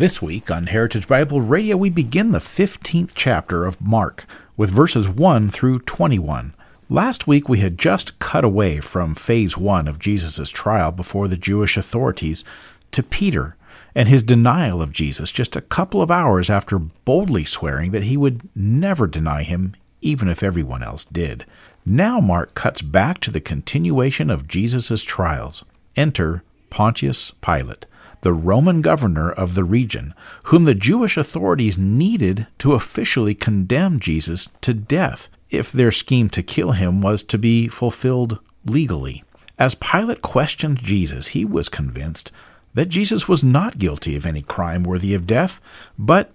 This week on Heritage Bible Radio, we begin the 15th chapter of Mark with verses 1 through 21. Last week, we had just cut away from phase one of Jesus' trial before the Jewish authorities to Peter and his denial of Jesus just a couple of hours after boldly swearing that he would never deny him, even if everyone else did. Now, Mark cuts back to the continuation of Jesus' trials. Enter Pontius Pilate the Roman governor of the region, whom the Jewish authorities needed to officially condemn Jesus to death if their scheme to kill him was to be fulfilled legally. As Pilate questioned Jesus, he was convinced that Jesus was not guilty of any crime worthy of death, but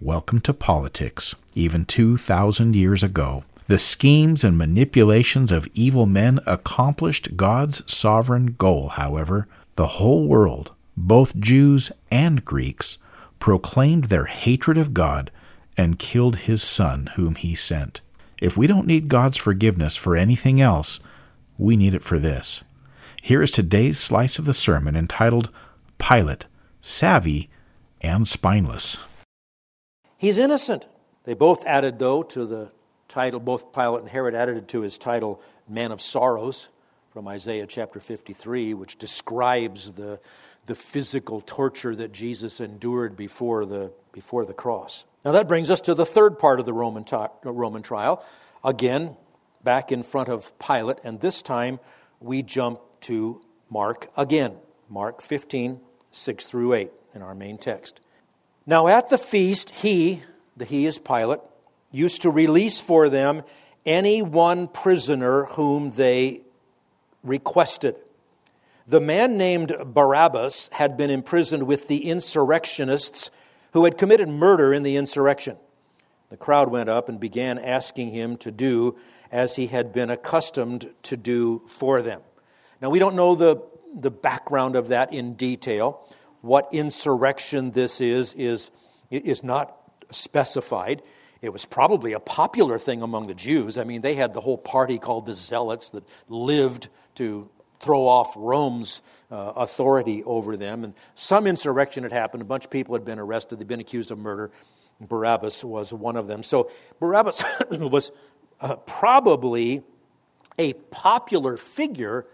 welcome to politics, even 2,000 years ago. The schemes and manipulations of evil men accomplished God's sovereign goal, however. The whole world both Jews and Greeks proclaimed their hatred of God and killed his Son, whom he sent. If we don't need God's forgiveness for anything else, we need it for this. Here is today's slice of the sermon entitled Pilate, Savvy and Spineless. He's innocent. They both added, though, to the title, both Pilate and Herod added to his title, Man of Sorrows, from Isaiah chapter 53, which describes the the physical torture that Jesus endured before the, before the cross. Now, that brings us to the third part of the Roman, uh, Roman trial. Again, back in front of Pilate, and this time we jump to Mark again. Mark 15, 6 through 8 in our main text. Now, at the feast, he, the he is Pilate, used to release for them any one prisoner whom they requested. The man named Barabbas had been imprisoned with the insurrectionists who had committed murder in the insurrection. The crowd went up and began asking him to do as he had been accustomed to do for them. Now, we don't know the, the background of that in detail. What insurrection this is, is, is not specified. It was probably a popular thing among the Jews. I mean, they had the whole party called the Zealots that lived to throw off Rome's uh, authority over them. And some insurrection had happened. A bunch of people had been arrested. They'd been accused of murder. Barabbas was one of them. So Barabbas was uh, probably a popular figure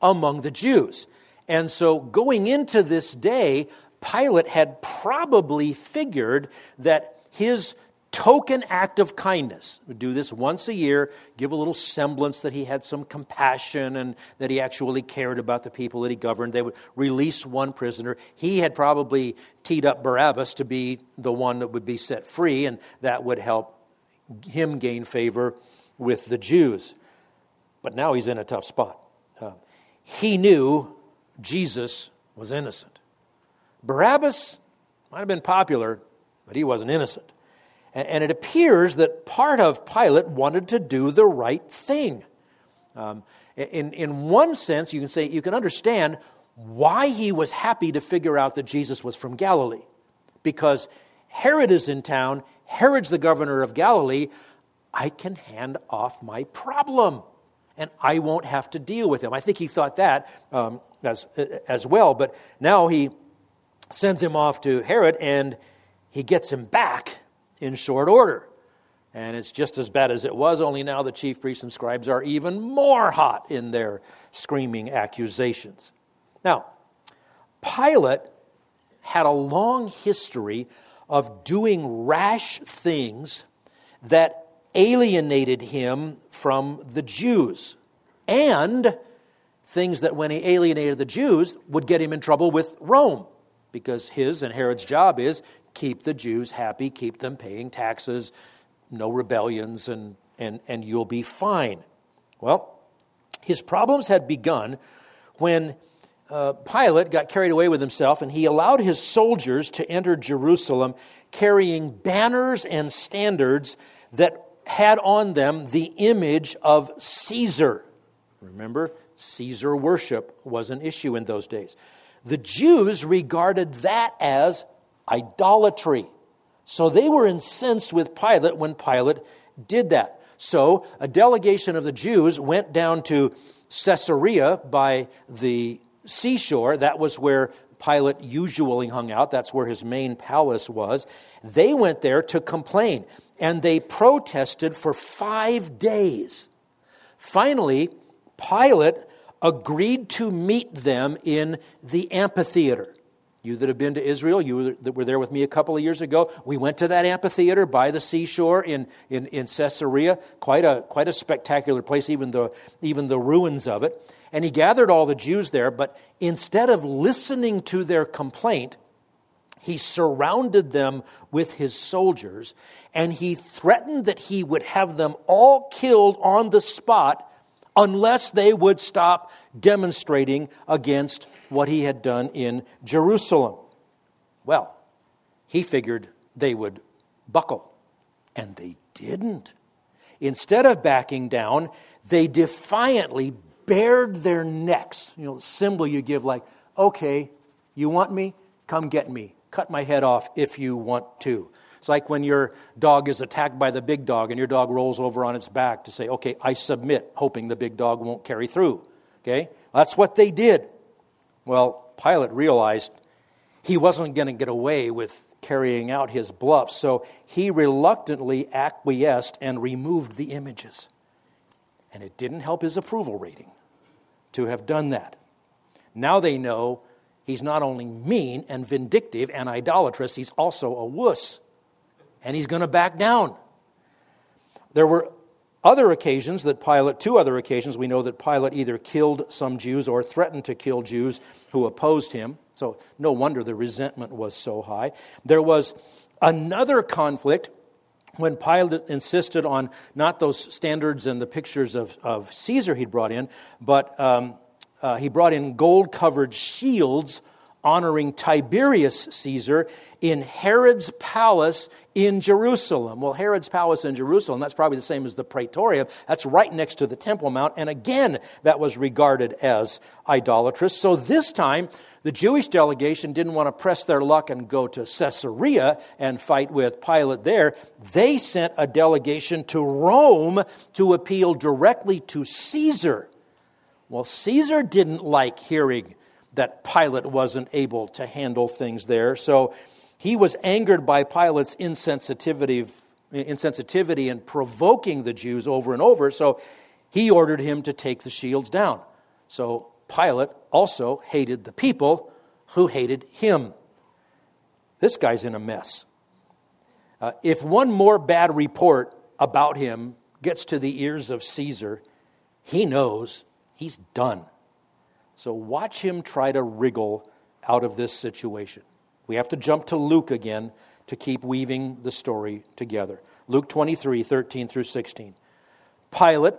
among the Jews. And so going into this day, Pilate had probably figured that his token act of kindness. Would do this once a year, give a little semblance that he had some compassion and that he actually cared about the people that he governed. They would release one prisoner. He had probably teed up Barabbas to be the one that would be set free, and that would help him gain favor with the Jews. But now he's in a tough spot. Uh, he knew Jesus was innocent. Barabbas might have been popular, but he wasn't innocent. And it appears that part of Pilate wanted to do the right thing. Um, in, in one sense, you can say, you can understand why he was happy to figure out that Jesus was from Galilee. Because Herod is in town, Herod's the governor of Galilee. I can hand off my problem and I won't have to deal with him. I think he thought that um, as, as well. But now he sends him off to Herod and he gets him back in short order. And it's just as bad as it was, only now the chief priests and scribes are even more hot in their screaming accusations. Now, Pilate had a long history of doing rash things that alienated him from the Jews, and things that, when he alienated the Jews, would get him in trouble with Rome, because his and Herod's job is keep the Jews happy, keep them paying taxes, no rebellions, and, and, and you'll be fine. Well, his problems had begun when uh, Pilate got carried away with himself and he allowed his soldiers to enter Jerusalem carrying banners and standards that had on them the image of Caesar. Remember, Caesar worship was an issue in those days. The Jews regarded that as idolatry. So they were incensed with Pilate when Pilate did that. So a delegation of the Jews went down to Caesarea by the seashore. That was where Pilate usually hung out. That's where his main palace was. They went there to complain and they protested for five days. Finally, Pilate agreed to meet them in the amphitheater. You that have been to Israel, you that were there with me a couple of years ago, we went to that amphitheater by the seashore in, in, in Caesarea. Quite a, quite a spectacular place, even the, even the ruins of it. And he gathered all the Jews there, but instead of listening to their complaint, he surrounded them with his soldiers and he threatened that he would have them all killed on the spot unless they would stop demonstrating against what he had done in Jerusalem. Well, he figured they would buckle, and they didn't. Instead of backing down, they defiantly bared their necks. You know, the symbol you give, like, okay, you want me? Come get me. Cut my head off if you want to. It's like when your dog is attacked by the big dog and your dog rolls over on its back to say, okay, I submit, hoping the big dog won't carry through. Okay? That's what they did. Well, Pilate realized he wasn't going to get away with carrying out his bluff, so he reluctantly acquiesced and removed the images. And it didn't help his approval rating to have done that. Now they know he's not only mean and vindictive and idolatrous, he's also a wuss and he's going to back down. There were other occasions that Pilate, two other occasions, we know that Pilate either killed some Jews or threatened to kill Jews who opposed him. So no wonder the resentment was so high. There was another conflict when Pilate insisted on not those standards and the pictures of, of Caesar he'd brought in, but um, uh, he brought in gold covered shields honoring Tiberius Caesar in Herod's palace in Jerusalem. Well, Herod's palace in Jerusalem, that's probably the same as the Praetorium. That's right next to the Temple Mount. And again, that was regarded as idolatrous. So this time, the Jewish delegation didn't want to press their luck and go to Caesarea and fight with Pilate there. They sent a delegation to Rome to appeal directly to Caesar. Well, Caesar didn't like hearing that Pilate wasn't able to handle things there. So he was angered by Pilate's insensitivity, insensitivity and provoking the Jews over and over. So he ordered him to take the shields down. So Pilate also hated the people who hated him. This guy's in a mess. Uh, if one more bad report about him gets to the ears of Caesar, he knows he's done. So watch him try to wriggle out of this situation. We have to jump to Luke again to keep weaving the story together. Luke 23, 13 through 16. Pilate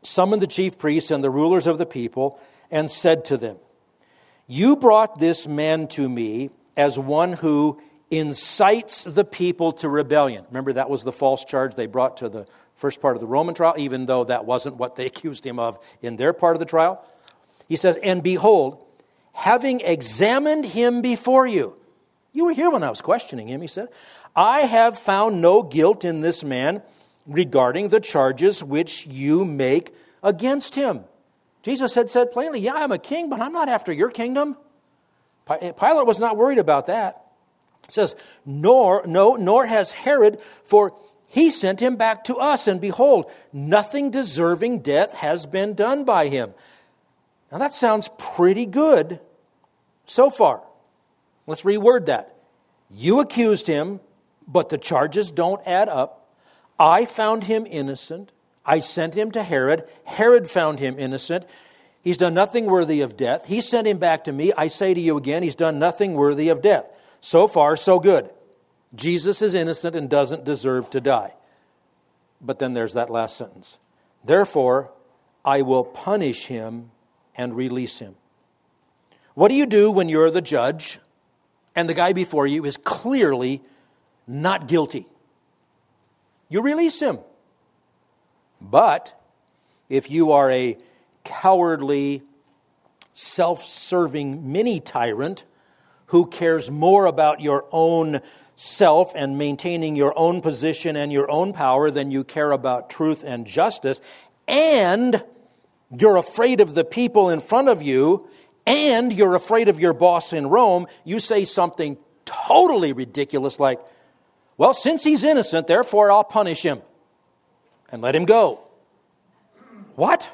summoned the chief priests and the rulers of the people and said to them, You brought this man to me as one who incites the people to rebellion. Remember, that was the false charge they brought to the first part of the Roman trial, even though that wasn't what they accused him of in their part of the trial. He says, And behold, having examined him before you, you were here when I was questioning him, he said, I have found no guilt in this man regarding the charges which you make against him. Jesus had said plainly, Yeah, I'm a king, but I'm not after your kingdom. Eh, Pilate was not worried about that. It says, Nor, no, nor has Herod, for he sent him back to us, and behold, nothing deserving death has been done by him. Now that sounds pretty good so far. Let's reword that. You accused him, but the charges don't add up. I found him innocent. I sent him to Herod. Herod found him innocent. He's done nothing worthy of death. He sent him back to me. I say to you again, he's done nothing worthy of death. So far, so good. Jesus is innocent and doesn't deserve to die. But then there's that last sentence. Therefore, I will punish him and release him. What do you do when you're the judge and the guy before you is clearly not guilty? You release him. But if you are a cowardly, self serving mini tyrant who cares more about your own self and maintaining your own position and your own power than you care about truth and justice, and you're afraid of the people in front of you, and you're afraid of your boss in Rome, you say something totally ridiculous like, Well, since he's innocent, therefore I'll punish him and let him go. What?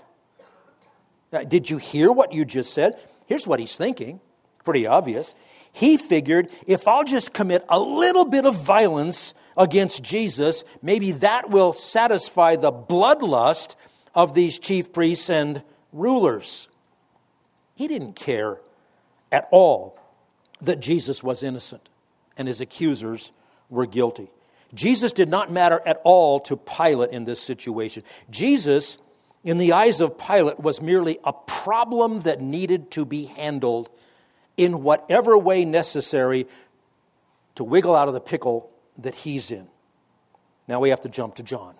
Uh, did you hear what you just said? Here's what he's thinking. Pretty obvious. He figured if I'll just commit a little bit of violence against Jesus, maybe that will satisfy the bloodlust of these chief priests and rulers. He didn't care at all that Jesus was innocent and his accusers were guilty. Jesus did not matter at all to Pilate in this situation. Jesus, in the eyes of Pilate, was merely a problem that needed to be handled in whatever way necessary to wiggle out of the pickle that he's in. Now we have to jump to John.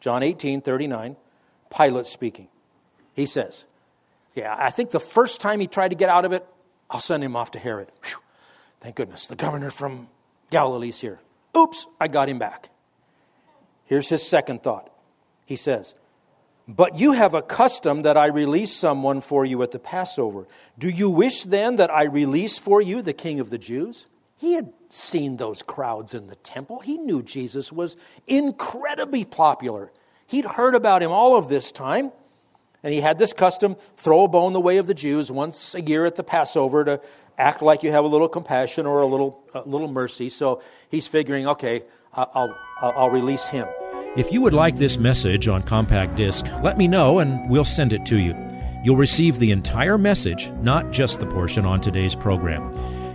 John 18, 39, Pilate speaking. He says, Yeah, I think the first time he tried to get out of it, I'll send him off to Herod. Whew. Thank goodness, the governor from Galilee's here. Oops, I got him back. Here's his second thought. He says, But you have a custom that I release someone for you at the Passover. Do you wish then that I release for you the king of the Jews? He had seen those crowds in the temple. He knew Jesus was incredibly popular. He'd heard about him all of this time. And he had this custom throw a bone the way of the Jews once a year at the Passover to act like you have a little compassion or a little, a little mercy. So he's figuring, okay, I'll, I'll, I'll release him. If you would like this message on compact disc, let me know and we'll send it to you. You'll receive the entire message, not just the portion on today's program.